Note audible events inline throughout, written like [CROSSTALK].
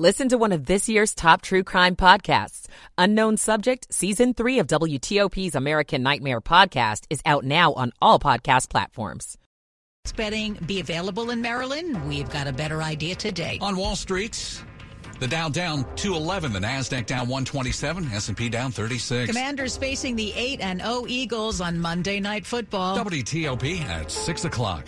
Listen to one of this year's top true crime podcasts. Unknown Subject, Season 3 of WTOP's American Nightmare podcast is out now on all podcast platforms. Betting be available in Maryland? We've got a better idea today. On Wall Street, the Dow down 211, the Nasdaq down 127, S&P down 36. Commanders facing the 8 and 0 Eagles on Monday Night Football. WTOP at 6 o'clock.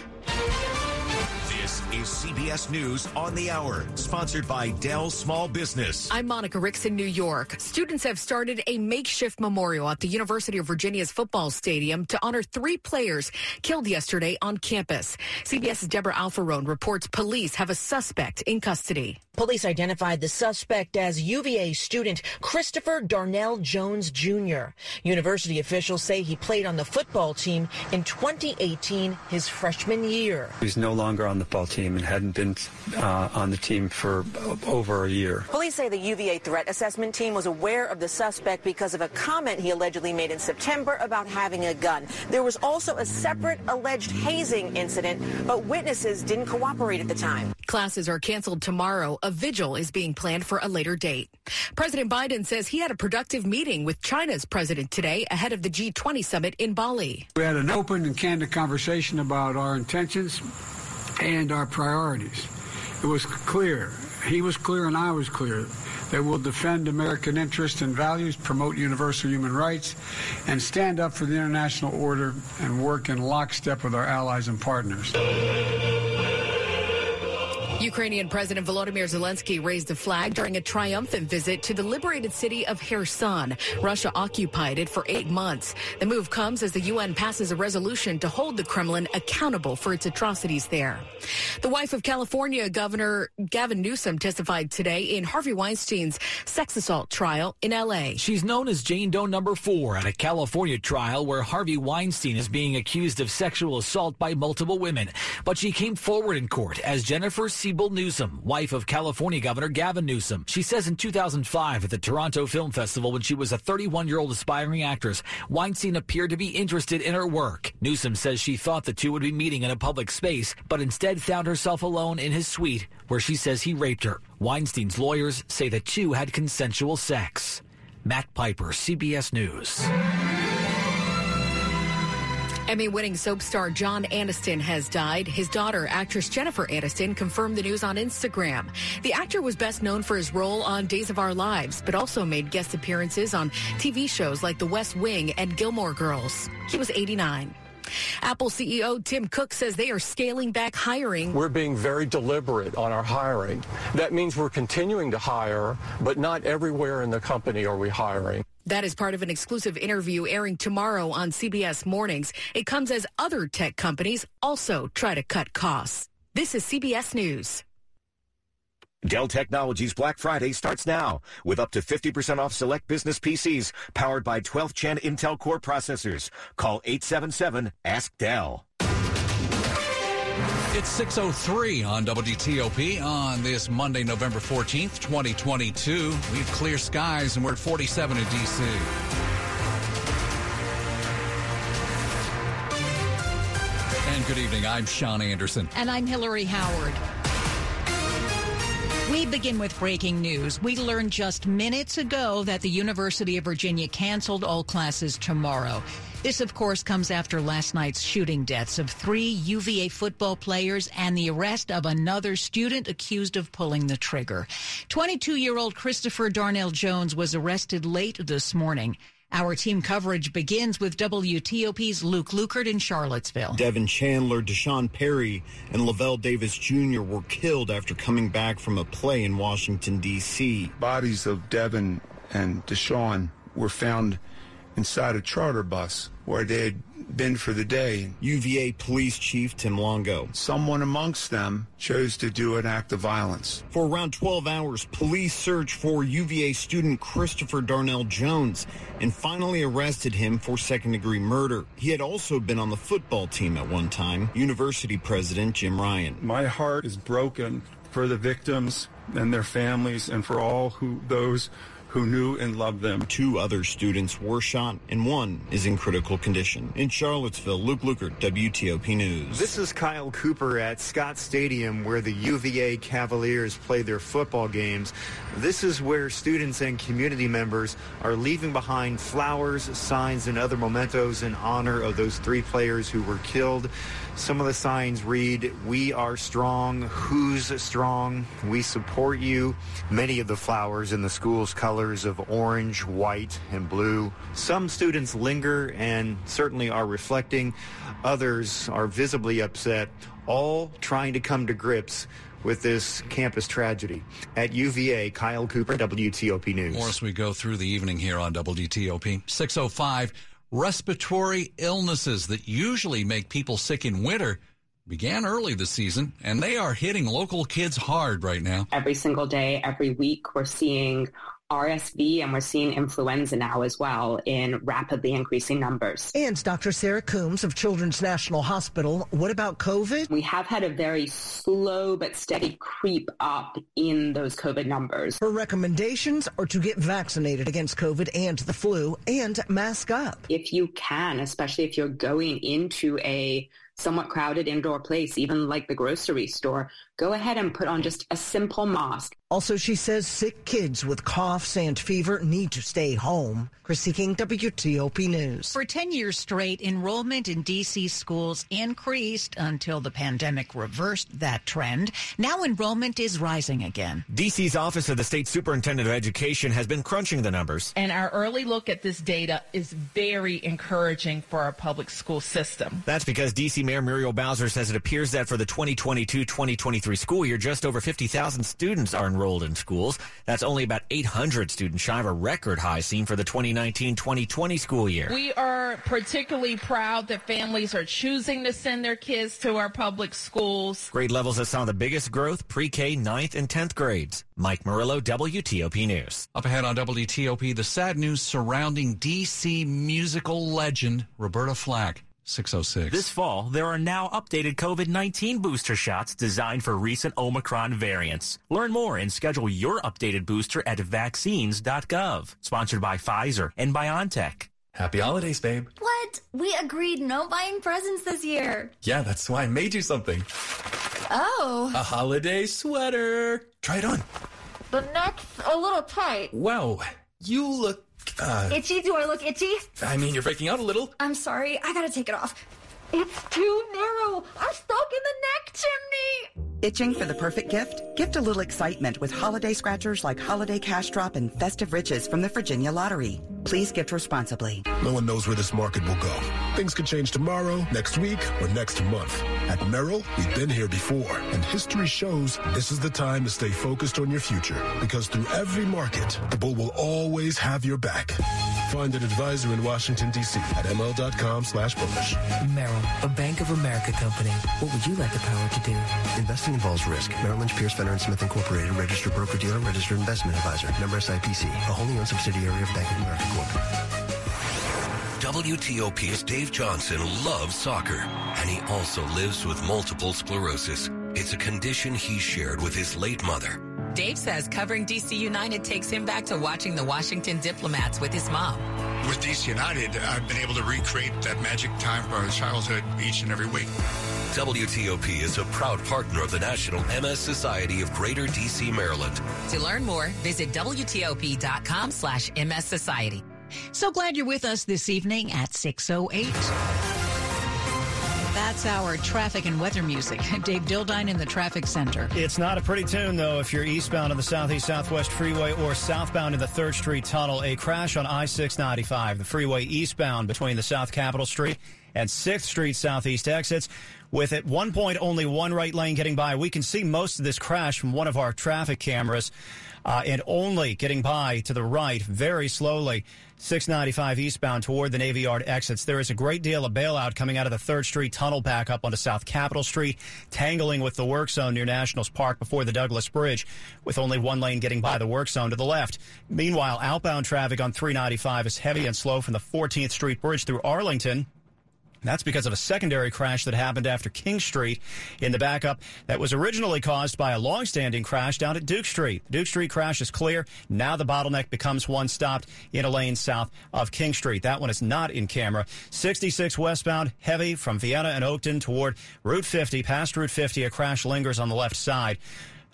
This is CBS News on the Hour, sponsored by Dell Small Business. I'm Monica Ricks in New York. Students have started a makeshift memorial at the University of Virginia's football stadium to honor three players killed yesterday on campus. CBS's Deborah Alfarone reports police have a suspect in custody. Police identified the suspect as UVA student Christopher Darnell Jones Jr. University officials say he played on the football team in 2018, his freshman year. He's no longer on the football team and hadn't been uh, on the team for over a year. Police say the UVA threat assessment team was aware of the suspect because of a comment he allegedly made in September about having a gun. There was also a separate alleged hazing incident, but witnesses didn't cooperate at the time. Classes are canceled tomorrow. A vigil is being planned for a later date. President Biden says he had a productive meeting with China's president today ahead of the G20 summit in Bali. We had an open and candid conversation about our intentions and our priorities. It was clear, he was clear and I was clear, that we'll defend American interests and values, promote universal human rights, and stand up for the international order and work in lockstep with our allies and partners. Ukrainian President Volodymyr Zelensky raised a flag during a triumphant visit to the liberated city of Kherson. Russia occupied it for eight months. The move comes as the UN passes a resolution to hold the Kremlin accountable for its atrocities there. The wife of California Governor Gavin Newsom testified today in Harvey Weinstein's sex assault trial in L.A. She's known as Jane Doe number four at a California trial where Harvey Weinstein is being accused of sexual assault by multiple women. But she came forward in court as Jennifer C. Siebel Newsom, wife of California Governor Gavin Newsom. She says in 2005 at the Toronto Film Festival when she was a 31 year old aspiring actress, Weinstein appeared to be interested in her work. Newsom says she thought the two would be meeting in a public space, but instead found herself alone in his suite where she says he raped her. Weinstein's lawyers say the two had consensual sex. Matt Piper, CBS News. Emmy winning soap star John Aniston has died. His daughter, actress Jennifer Aniston, confirmed the news on Instagram. The actor was best known for his role on Days of Our Lives, but also made guest appearances on TV shows like The West Wing and Gilmore Girls. He was 89. Apple CEO Tim Cook says they are scaling back hiring. We're being very deliberate on our hiring. That means we're continuing to hire, but not everywhere in the company are we hiring. That is part of an exclusive interview airing tomorrow on CBS Mornings. It comes as other tech companies also try to cut costs. This is CBS News. Dell Technologies Black Friday starts now with up to 50% off select business PCs powered by 12th gen Intel Core processors. Call 877 Ask Dell. It's 6.03 on WTOP on this Monday, November 14th, 2022. We have clear skies and we're at 47 in D.C. And good evening. I'm Sean Anderson. And I'm Hillary Howard. We begin with breaking news. We learned just minutes ago that the University of Virginia canceled all classes tomorrow. This, of course, comes after last night's shooting deaths of three UVA football players and the arrest of another student accused of pulling the trigger. 22 year old Christopher Darnell Jones was arrested late this morning. Our team coverage begins with WTOP's Luke Lukert in Charlottesville. Devin Chandler, D'Sean Perry, and Lavelle Davis Jr. were killed after coming back from a play in Washington, D.C. Bodies of Devin and D'Sean were found inside a charter bus where they had been for the day. UVA Police Chief Tim Longo. Someone amongst them chose to do an act of violence. For around 12 hours, police searched for UVA student Christopher Darnell Jones and finally arrested him for second degree murder. He had also been on the football team at one time. University President Jim Ryan. My heart is broken for the victims and their families and for all who those who knew and loved them. Two other students were shot, and one is in critical condition. In Charlottesville, Luke Lukert, WTOP News. This is Kyle Cooper at Scott Stadium where the UVA Cavaliers play their football games. This is where students and community members are leaving behind flowers, signs, and other mementos in honor of those three players who were killed. Some of the signs read, We are strong. Who's strong? We support you. Many of the flowers in the school's colors of orange, white, and blue. Some students linger and certainly are reflecting. Others are visibly upset, all trying to come to grips with this campus tragedy. At UVA, Kyle Cooper, WTOP News. More as we go through the evening here on WTOP. 605 respiratory illnesses that usually make people sick in winter began early this season, and they are hitting local kids hard right now. Every single day, every week, we're seeing RSV and we're seeing influenza now as well in rapidly increasing numbers. And Dr. Sarah Combs of Children's National Hospital, what about COVID? We have had a very slow but steady creep up in those COVID numbers. Her recommendations are to get vaccinated against COVID and the flu and mask up. If you can, especially if you're going into a somewhat crowded indoor place, even like the grocery store, go ahead and put on just a simple mask. Also, she says sick kids with coughs and fever need to stay home. Kristi King, WTOP News. For 10 years straight, enrollment in D.C. schools increased until the pandemic reversed that trend. Now enrollment is rising again. D.C.'s Office of the State Superintendent of Education has been crunching the numbers. And our early look at this data is very encouraging for our public school system. That's because D.C. Mayor Muriel Bowser says it appears that for the 2022-2023 school year, just over 50,000 students are enrolled in schools. That's only about 800 students shy of a record high seen for the 2019-2020 school year. We are particularly proud that families are choosing to send their kids to our public schools. Grade levels that saw the biggest growth pre-K, 9th, and 10th grades. Mike Murillo, WTOP News. Up ahead on WTOP, the sad news surrounding D.C. musical legend Roberta Flack. 606. This fall, there are now updated COVID 19 booster shots designed for recent Omicron variants. Learn more and schedule your updated booster at vaccines.gov. Sponsored by Pfizer and BioNTech. Happy holidays, babe. What? We agreed no buying presents this year. Yeah, that's why I made you something. Oh. A holiday sweater. Try it on. The neck's a little tight. Wow, you look uh, itchy? Do I look itchy? I mean, you're breaking out a little. I'm sorry. I gotta take it off. It's too narrow. I'm stuck in the neck chimney. Itching for the perfect gift? Gift a little excitement with holiday scratchers like Holiday Cash Drop and Festive Riches from the Virginia Lottery. Please gift responsibly. No one knows where this market will go. Things could change tomorrow, next week, or next month. At Merrill, we've been here before, and history shows this is the time to stay focused on your future. Because through every market, the bull will always have your back. Find an advisor in Washington, D.C. at ml.com slash bullish. Merrill, a Bank of America company. What would you like the power to do? Investing involves risk. Merrill Lynch, Pierce, Fenner & Smith Incorporated, registered broker-dealer, registered investment advisor. Member SIPC, a wholly owned subsidiary of Bank of America Corp. WTOP's Dave Johnson loves soccer, and he also lives with multiple sclerosis. It's a condition he shared with his late mother. Dave says covering DC United takes him back to watching the Washington Diplomats with his mom. With DC United, I've been able to recreate that magic time of our childhood each and every week. WTOP is a proud partner of the National MS Society of Greater DC, Maryland. To learn more, visit WTOP.com slash MS Society. So glad you're with us this evening at 608. That's our traffic and weather music. [LAUGHS] Dave Dildine in the traffic center. It's not a pretty tune, though, if you're eastbound on the Southeast Southwest Freeway or southbound in the 3rd Street Tunnel. A crash on I 695, the freeway eastbound between the South Capitol Street and 6th Street Southeast exits. With at one point only one right lane getting by, we can see most of this crash from one of our traffic cameras. Uh, and only getting by to the right very slowly. 695 eastbound toward the Navy Yard exits. There is a great deal of bailout coming out of the 3rd Street tunnel back up onto South Capitol Street, tangling with the work zone near Nationals Park before the Douglass Bridge, with only one lane getting by the work zone to the left. Meanwhile, outbound traffic on 395 is heavy and slow from the 14th Street Bridge through Arlington That's because of a secondary crash that happened after King Street in the backup that was originally caused by a long-standing crash down at Duke Street. Duke Street crash is clear. Now the bottleneck becomes one stopped in a lane south of King Street. That one is not in camera. 66 westbound, heavy from Vienna and Oakton toward Route 50. Past Route 50, a crash lingers on the left side.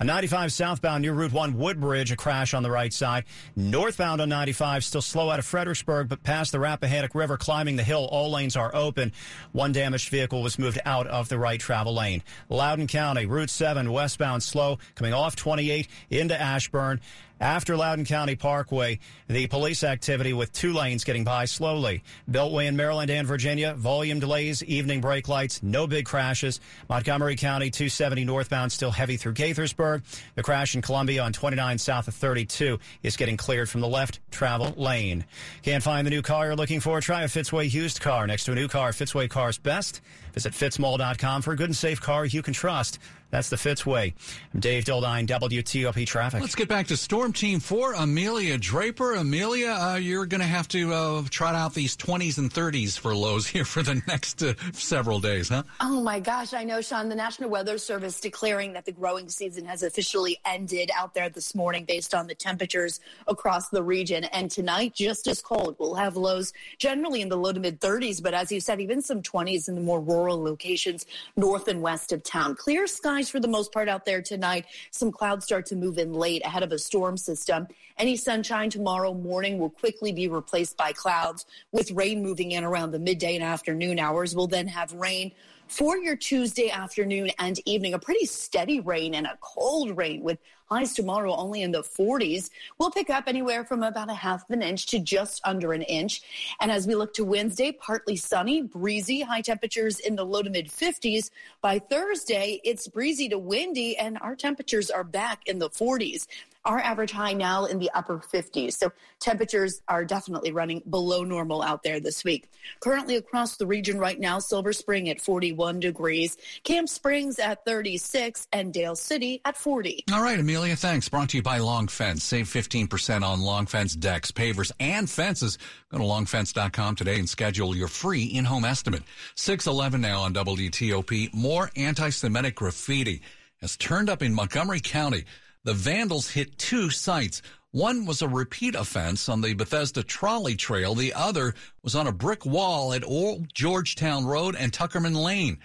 A 95 southbound near Route 1 Woodbridge, a crash on the right side. Northbound on 95, still slow out of Fredericksburg, but past the Rappahannock River, climbing the hill, all lanes are open. One damaged vehicle was moved out of the right travel lane. Loudoun County, Route 7 westbound slow, coming off 28 into Ashburn. After Loudoun County Parkway, the police activity with two lanes getting by slowly. Beltway in Maryland and Virginia, volume delays, evening brake lights, no big crashes. Montgomery County 270 northbound still heavy through Gaithersburg. The crash in Columbia on 29 south of 32 is getting cleared from the left travel lane. Can't find the new car you're looking for? Try a Fitzway used car next to a new car. Fitzway Cars Best. Visit fitzmall.com for a good and safe car you can trust. That's the Fitzway. I'm Dave Dildine, WTOP Traffic. Let's get back to Storm Team 4. Amelia Draper. Amelia, uh, you're going to have to uh, trot out these 20s and 30s for lows here for the [LAUGHS] next uh, several days, huh? Oh my gosh, I know, Sean. The National Weather Service declaring that the growing season has officially ended out there this morning based on the temperatures across the region. And tonight, just as cold. We'll have lows generally in the low to mid 30s, but as you said, even some 20s in the more rural locations north and west of town. Clear skies for the most part out there tonight. Some clouds start to move in late ahead of a storm system. Any sunshine tomorrow morning will quickly be replaced by clouds with rain moving in around the midday and afternoon hours. We'll then have rain for your Tuesday afternoon and evening. A pretty steady rain and a cold rain with highs tomorrow only in the 40s. We'll pick up anywhere from about a half of an inch to just under an inch. And as we look to Wednesday, partly sunny, breezy, high temperatures in the low to mid 50s. By Thursday, it's breezy to windy and our temperatures are back in the 40s our average high now in the upper 50s. So temperatures are definitely running below normal out there this week. Currently across the region right now, Silver Spring at 41 degrees, Camp Springs at 36, and Dale City at 40. All right, Amelia, thanks. Brought to you by Long Fence. Save 15% on Long Fence decks, pavers, and fences. Go to longfence.com today and schedule your free in-home estimate. 611 now on WTOP. More anti-Semitic graffiti has turned up in Montgomery County. The vandals hit two sites. One was a repeat offense on the Bethesda trolley trail. The other was on a brick wall at Old Georgetown Road and Tuckerman Lane.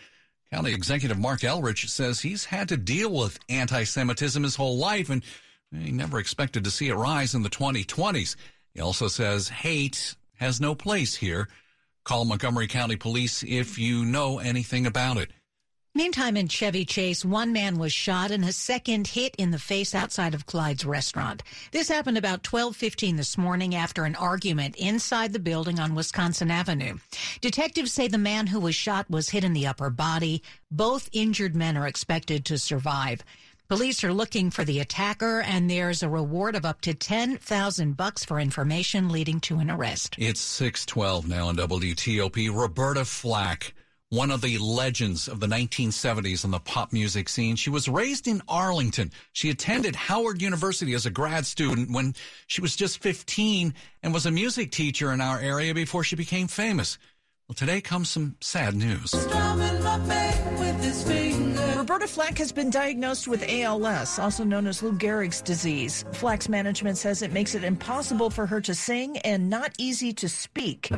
County Executive Marc Elrich says he's had to deal with anti-Semitism his whole life and he never expected to see it rise in the 2020s. He also says hate has no place here. Call Montgomery County Police if you know anything about it. Meantime, in Chevy Chase, one man was shot and a second hit in the face outside of Clyde's restaurant. This happened about 12:15 this morning after an argument inside the building on Wisconsin Avenue. Detectives say the man who was shot was hit in the upper body. Both injured men are expected to survive. Police are looking for the attacker, and there's a reward of up to ten thousand bucks for information leading to an arrest. It's six twelve now on WTOP. Roberta Flack one of the legends of the 1970s on the pop music scene. She was raised in Arlington. She attended Howard University as a grad student when she was just 15 and was a music teacher in our area before she became famous. Well, today comes some sad news. Roberta Flack has been diagnosed with ALS, also known as Lou Gehrig's disease. Flack's management says it makes it impossible for her to sing and not easy to speak.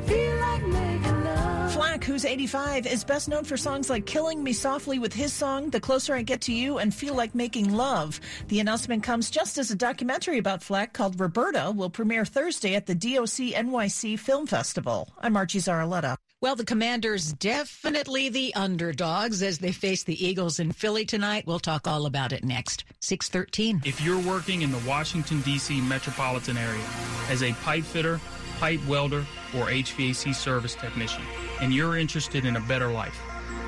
Flack, who's 85, is best known for songs like Killing Me Softly with his song The Closer I Get to You and Feel Like Making Love. The announcement comes just as a documentary about Flack called Roberta will premiere Thursday at the DOC NYC Film Festival. I'm Archie Zaraletta. Well, the Commanders definitely the underdogs as they face the Eagles in Philly tonight. We'll talk all about it next. 613. If you're working in the Washington, D.C. metropolitan area as a pipe fitter, pipe welder, or HVAC service technician, and you're interested in a better life,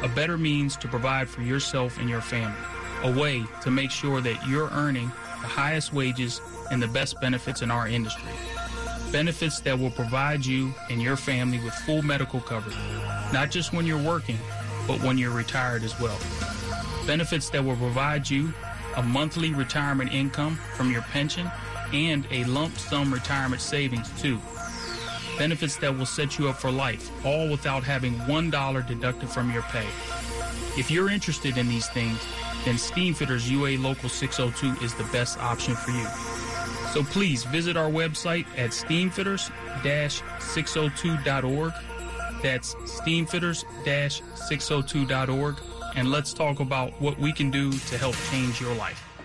a better means to provide for yourself and your family, a way to make sure that you're earning the highest wages and the best benefits in our industry. Benefits that will provide you and your family with full medical coverage, not just when you're working, but when you're retired as well. Benefits that will provide you a monthly retirement income from your pension and a lump sum retirement savings too benefits that will set you up for life, all without having $1 deducted from your pay. If you're interested in these things, then Steamfitters UA Local 602 is the best option for you. So please visit our website at steamfitters-602.org. That's steamfitters-602.org. And let's talk about what we can do to help change your life.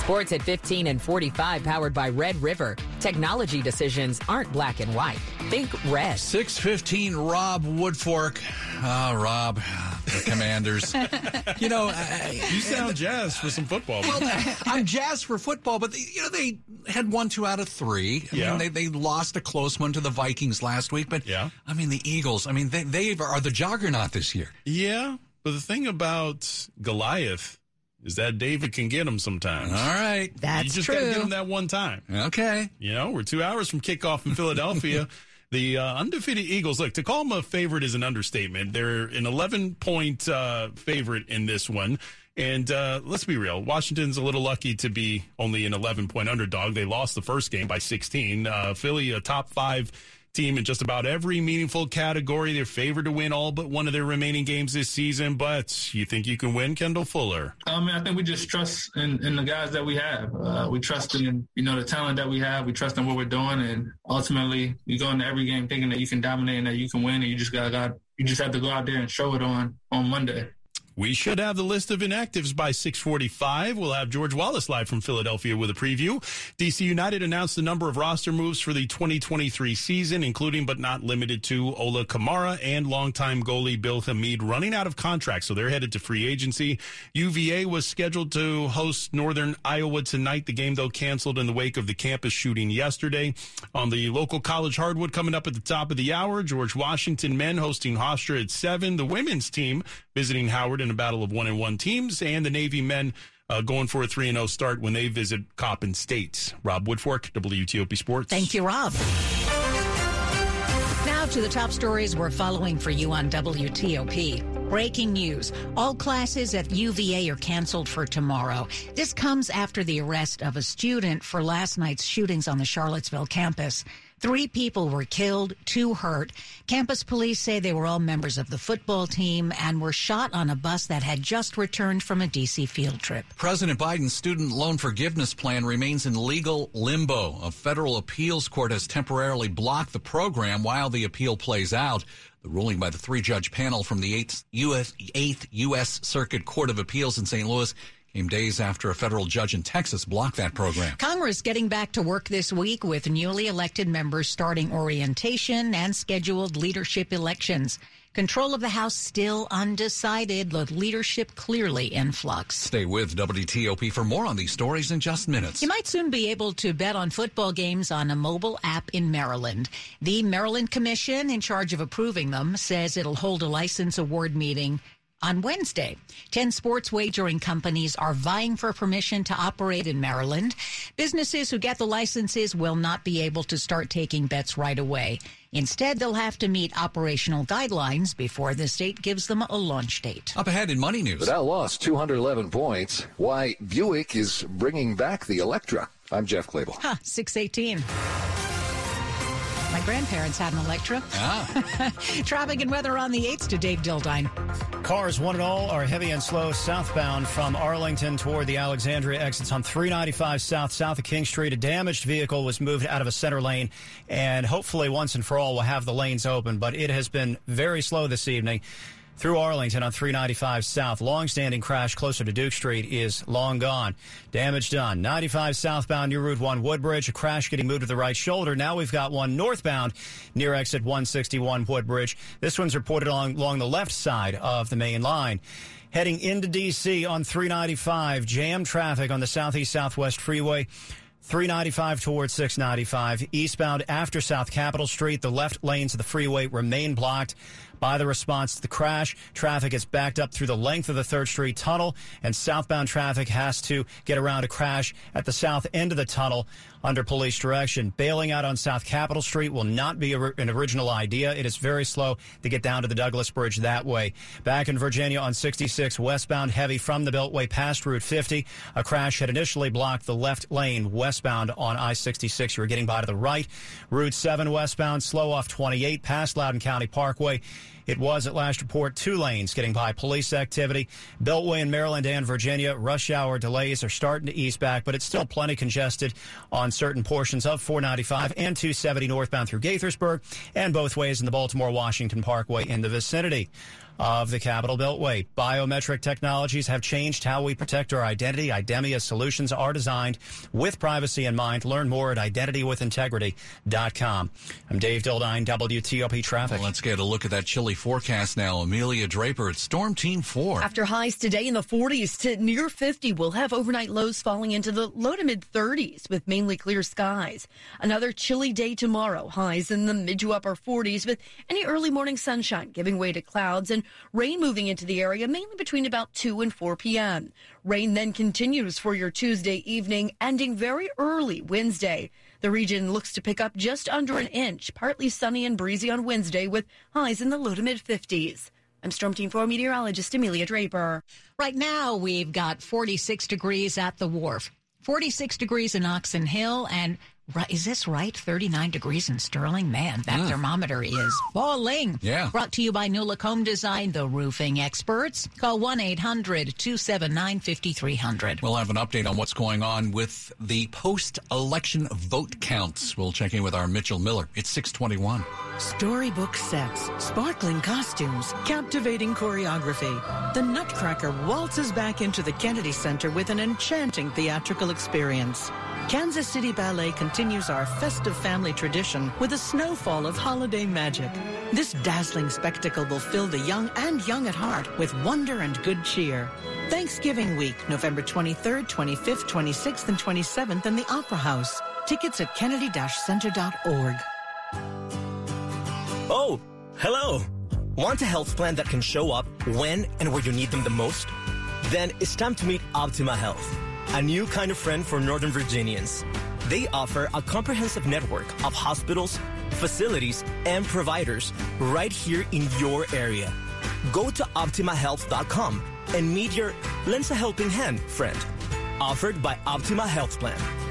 Sports at 15 and 45 powered by Red River. Technology decisions aren't black and white. Think red. 615 Rob Woodfork. Ah, Rob, the Commanders. [LAUGHS] you know, I, you sound jazzed for some football. Well, I'm jazzed for football, but they, you know they had one, two out of three. I Yeah. mean, they they lost a close one to the Vikings last week, but Yeah. I mean the Eagles. I mean they they are the juggernaut this year. Yeah, but the thing about Goliath is that David can get them sometimes. All right, That's you just gotta get them that one time. Okay, you know we're two hours from kickoff in Philadelphia. [LAUGHS] The uh, undefeated Eagles, look, to call them a favorite is an understatement. They're an 11 point uh, favorite in this one. And uh, let's be real, Washington's a little lucky to be only an 11 point underdog. They lost the first game by 16. Uh, Philly, a top five team in just about every meaningful category. They're favored to win all but one of their remaining games this season. But you think you can win, Kendall Fuller? I mean, I think we just trust in, in the guys that we have. Uh, we trust in you know the talent that we have. We trust in what we're doing, and ultimately, you go into every game thinking that you can dominate and that you can win, and you just got got you just have to go out there and show it on on Monday. We should have the list of inactives by 645. We'll have George Wallace live from Philadelphia with a preview. DC United announced the number of roster moves for the 2023 season, including but not limited to Ola Kamara and longtime goalie Bill Hamid running out of contract. So they're headed to free agency. UVA was scheduled to host Northern Iowa tonight. The game, though, canceled in the wake of the campus shooting yesterday. On the local college hardwood coming up at the top of the hour, George Washington men hosting Hofstra at 7. The women's team visiting Howard in a battle of one and one teams, and the Navy men uh, going for a 3 0 start when they visit Coppin State. Rob Woodfork, WTOP Sports. Thank you, Rob. Now to the top stories we're following for you on WTOP. Breaking news. All classes at UVA are canceled for tomorrow. This comes after the arrest of a student for last night's shootings on the Charlottesville campus. Three people were killed, two hurt. Campus police say they were all members of the football team and were shot on a bus that had just returned from a DC field trip. President Biden's student loan forgiveness plan remains in legal limbo. A federal appeals court has temporarily blocked the program while the appeal plays out. The ruling by the three judge panel from the 8th US, 8th U.S. Circuit Court of Appeals in St. Louis came days after a federal judge in Texas blocked that program. Congress getting back to work this week with newly elected members starting orientation and scheduled leadership elections. Control of the House still undecided, the leadership clearly in flux. Stay with WTOP for more on these stories in just minutes. You might soon be able to bet on football games on a mobile app in Maryland. The Maryland Commission, in charge of approving them, says it'll hold a license award meeting on Wednesday. 10 sports wagering companies are vying for permission to operate in Maryland. Businesses who get the licenses will not be able to start taking bets right away. Instead, they'll have to meet operational guidelines before the state gives them a launch date. Up ahead in Money News. The Dow lost 211 points. Why Buick is bringing back the Electra. I'm Jeff Clabaugh. Huh, 618. My grandparents had an Electra. Ah. [LAUGHS] Traffic and weather on the 8th to Dave Dildine. Cars, one and all, are heavy and slow southbound from Arlington toward the Alexandria exits on 395 south, south of King Street. A damaged vehicle was moved out of a center lane, and hopefully, once and for all, we'll have the lanes open. But it has been very slow this evening. Through Arlington on 395 South. Long-standing crash closer to Duke Street is long gone. Damage done. 95 southbound near Route 1 Woodbridge. A crash getting moved to the right shoulder. Now we've got one northbound near exit 161 Woodbridge. This one's reported along, along the left side of the main line. Heading into D.C. on 395. Jam traffic on the southeast southwest freeway 395 towards 695. Eastbound after South Capitol Street, the left lanes of the freeway remain blocked by the response to the crash. Traffic is backed up through the length of the 3rd Street tunnel, and southbound traffic has to get around a crash at the south end of the tunnel under police direction. Bailing out on South Capitol Street will not be a, an original idea. It is very slow to get down to the Douglass Bridge that way. Back in Virginia on 66 westbound heavy from the Beltway past Route 50, a crash had initially blocked the left lane westbound on I-66. You were getting by to the right. Route 7 westbound slow off 28 past Loudoun County Parkway. It was at last report two lanes getting by police activity. Beltway in Maryland and Virginia, rush hour delays are starting to ease back, but it's still plenty congested on certain portions of 495 and 270 northbound through Gaithersburg and both ways in the Baltimore Washington Parkway in the vicinity of the Capital Beltway. Biometric technologies have changed how we protect our identity. Idemia solutions are designed with privacy in mind. Learn more at identitywithintegrity.com. I'm Dave Dildine, WTOP Traffic. Well, let's get a look at that chilly forecast now. Amelia Draper at Storm Team 4. After highs today in the 40s to near 50, we'll have overnight lows falling into the low to mid 30s with mainly clear skies. Another chilly day tomorrow. Highs in the mid to upper 40s with any early morning sunshine giving way to clouds and rain moving into the area mainly between about 2 and 4 p.m. Rain then continues for your Tuesday evening, ending very early Wednesday. The region looks to pick up just under an inch, partly sunny and breezy on Wednesday with highs in the low to mid 50s. I'm Storm Team 4 meteorologist Amelia Draper. Right now, we've got 46 degrees at the wharf, 46 degrees in Oxon Hill, and Right, is this right? 39 degrees in Sterling? Man, that Mm. thermometer is falling. Yeah. Brought to you by Nula Home Design, the roofing experts. Call 1 800 279 5300. We'll have an update on what's going on with the post-election vote counts. We'll check in with our Mitchell Miller. It's 621. Storybook sets, sparkling costumes, captivating choreography. The Nutcracker waltzes back into the Kennedy Center with an enchanting theatrical experience. Kansas City Ballet continues our festive family tradition with a snowfall of holiday magic. This dazzling spectacle will fill the young and young at heart with wonder and good cheer. Thanksgiving week, November 23rd, 25th, 26th, and 27th in the Opera House. Tickets at kennedy-center.org. Oh, hello. Want a health plan that can show up when and where you need them the most? Then it's time to meet Optima Health, a new kind of friend for Northern Virginians. They offer a comprehensive network of hospitals, facilities, and providers right here in your area. Go to optimahealth.com and meet your lends a helping hand friend. Offered by Optima Health Plan.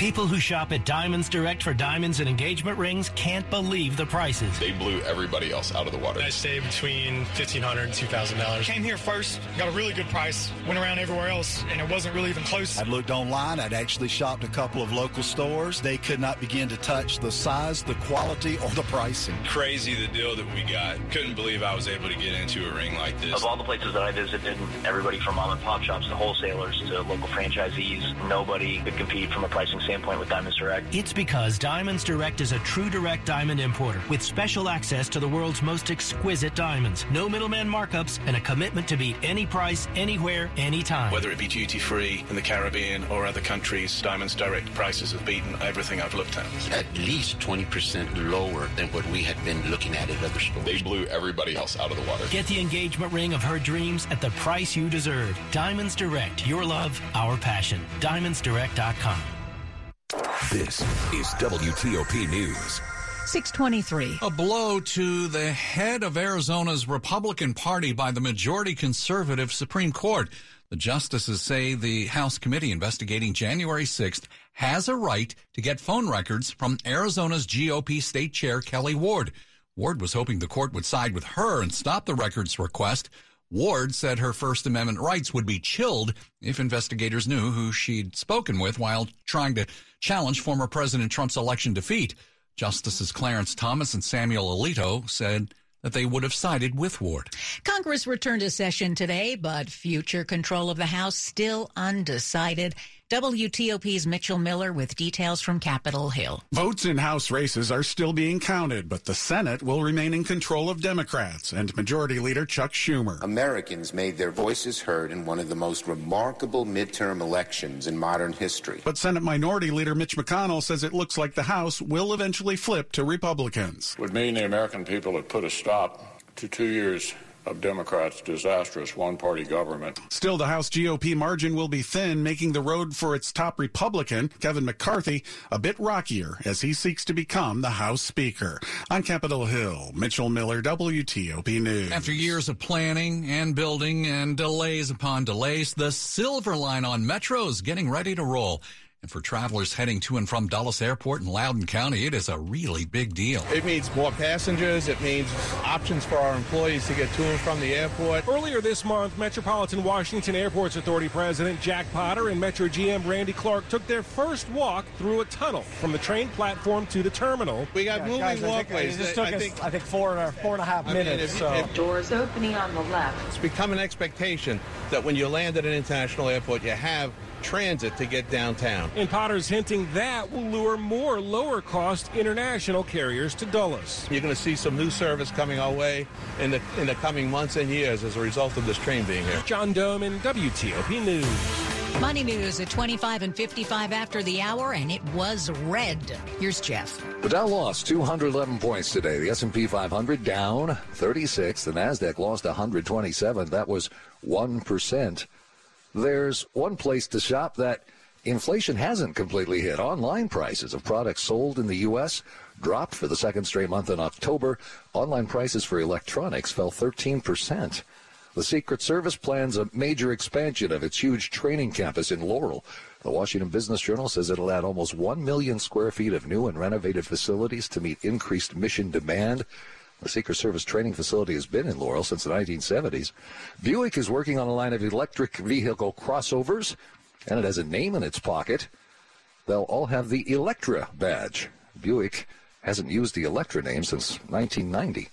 People who shop at Diamonds Direct for diamonds and engagement rings can't believe the prices. They blew everybody else out of the water. I saved between $1,500 and $2,000. Came here first, got a really good price, went around everywhere else, and it wasn't really even close. I'd looked online. I'd actually shopped a couple of local stores. They could not begin to touch the size, the quality, or the pricing. Crazy the deal that we got. Couldn't believe I was able to get into a ring like this. Of all the places that I visited, everybody from mom and pop shops to wholesalers to local franchisees, nobody could compete from a pricing standpoint with Diamonds Direct. It's because Diamonds Direct is a true direct diamond importer with special access to the world's most exquisite diamonds. No middleman markups and a commitment to beat any price, anywhere, anytime. Whether it be duty free in the Caribbean or other countries, Diamonds Direct prices have beaten everything I've looked at. At least 20% lower than what we had been looking at at other stores. They blew everybody else out of the water. Get the engagement ring of her dreams at the price you deserve. Diamonds Direct, your love, our passion. DiamondsDirect.com. This is WTOP News. 623. A blow to the head of Arizona's Republican Party by the majority conservative Supreme Court. The justices say the House committee investigating January 6th has a right to get phone records from Arizona's GOP state chair Kelli Ward. Ward was hoping the court would side with her and stop the records request. Ward said her First Amendment rights would be chilled if investigators knew who she'd spoken with while trying to challenge former President Trump's election defeat. Justices Clarence Thomas and Samuel Alito said that they would have sided with Ward. Congress returned to session today, but future control of the House still undecided. WTOP's Mitchell Miller with details from Capitol Hill. Votes in House races are still being counted, but the Senate will remain in control of Democrats and Majority Leader Chuck Schumer. Americans made their voices heard in one of the most remarkable midterm elections in modern history. But Senate Minority Leader Mitch McConnell says it looks like the House will eventually flip to Republicans. Would mean the American people have put a stop to two years of Democrats' disastrous one party government. Still, the House GOP margin will be thin, making the road for its top Republican, Kevin McCarthy, a bit rockier as he seeks to become the House Speaker. On Capitol Hill, Mitchell Miller, WTOP News. After years of planning and building and delays upon delays, the Silver Line on Metro is getting ready to roll. And for travelers heading to and from Dulles Airport in Loudoun County, it is a really big deal. It means more passengers. It means options for our employees to get to and from the airport. Earlier this month, Metropolitan Washington Airports Authority President Jack Potter and Metro GM Randy Clarke took their first walk through a tunnel from the train platform to the terminal. We got yeah, moving guys, walkways. This took I us, think, I think four and a, four and a half I minutes. Mean, if, so. if, Doors opening on the left. It's become an expectation that when you land at an international airport, you have transit to get downtown. And Potter's hinting that will lure more lower cost international carriers to Dulles. You're going to see some new service coming our way in the in the coming months and years as a result of this train being here. John Domen WTOP News. Money news at 25 and 55 after the hour, and it was red. Here's Jeff. The Dow lost 211 points today. The S&P 500 down 36. The Nasdaq lost 127. That was one percent there's one place to shop that inflation hasn't completely hit. Online prices of products sold in the U.S. dropped for the second straight month in October. Online prices for electronics fell 13%. The Secret Service plans a major expansion of its huge training campus in Laurel. The Washington Business Journal says it'll add almost 1 million square feet of new and renovated facilities to meet increased mission demand. The Secret Service training facility has been in Laurel since the 1970s. Buick is working on a line of electric vehicle crossovers, and it has a name in its pocket. They'll all have the Electra badge. Buick hasn't used the Electra name since 1990.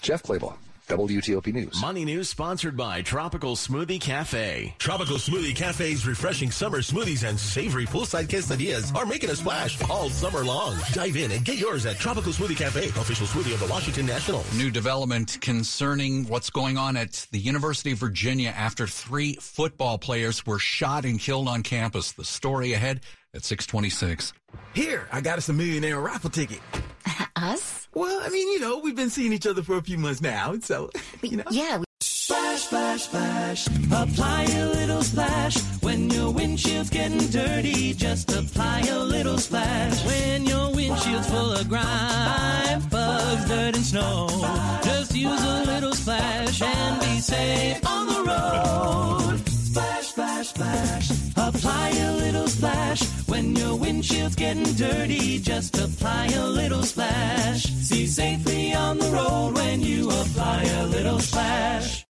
Jeff Clabaugh. WTOP News. Money News sponsored by Tropical Smoothie Cafe. Tropical Smoothie Cafe's refreshing summer smoothies and savory poolside quesadillas are making a splash all summer long. Dive in and get yours at Tropical Smoothie Cafe, official smoothie of the Washington Nationals. New development concerning what's going on at the University of Virginia after three football players were shot and killed on campus. The story ahead at 626. Here, I got us a millionaire raffle ticket. [LAUGHS] Us? Well, I mean, you know, we've been seeing each other for a few months now, so, you know. Yeah. Splash, splash, splash. Apply a little splash. When your windshield's getting dirty, just apply a little splash. When your windshield's full of grime, bugs, dirt, and snow, just use a little splash and be safe on the road. Splash, splash. Apply a little splash. When your windshield's getting dirty, just apply a little splash. See safely on the road when you apply a little splash.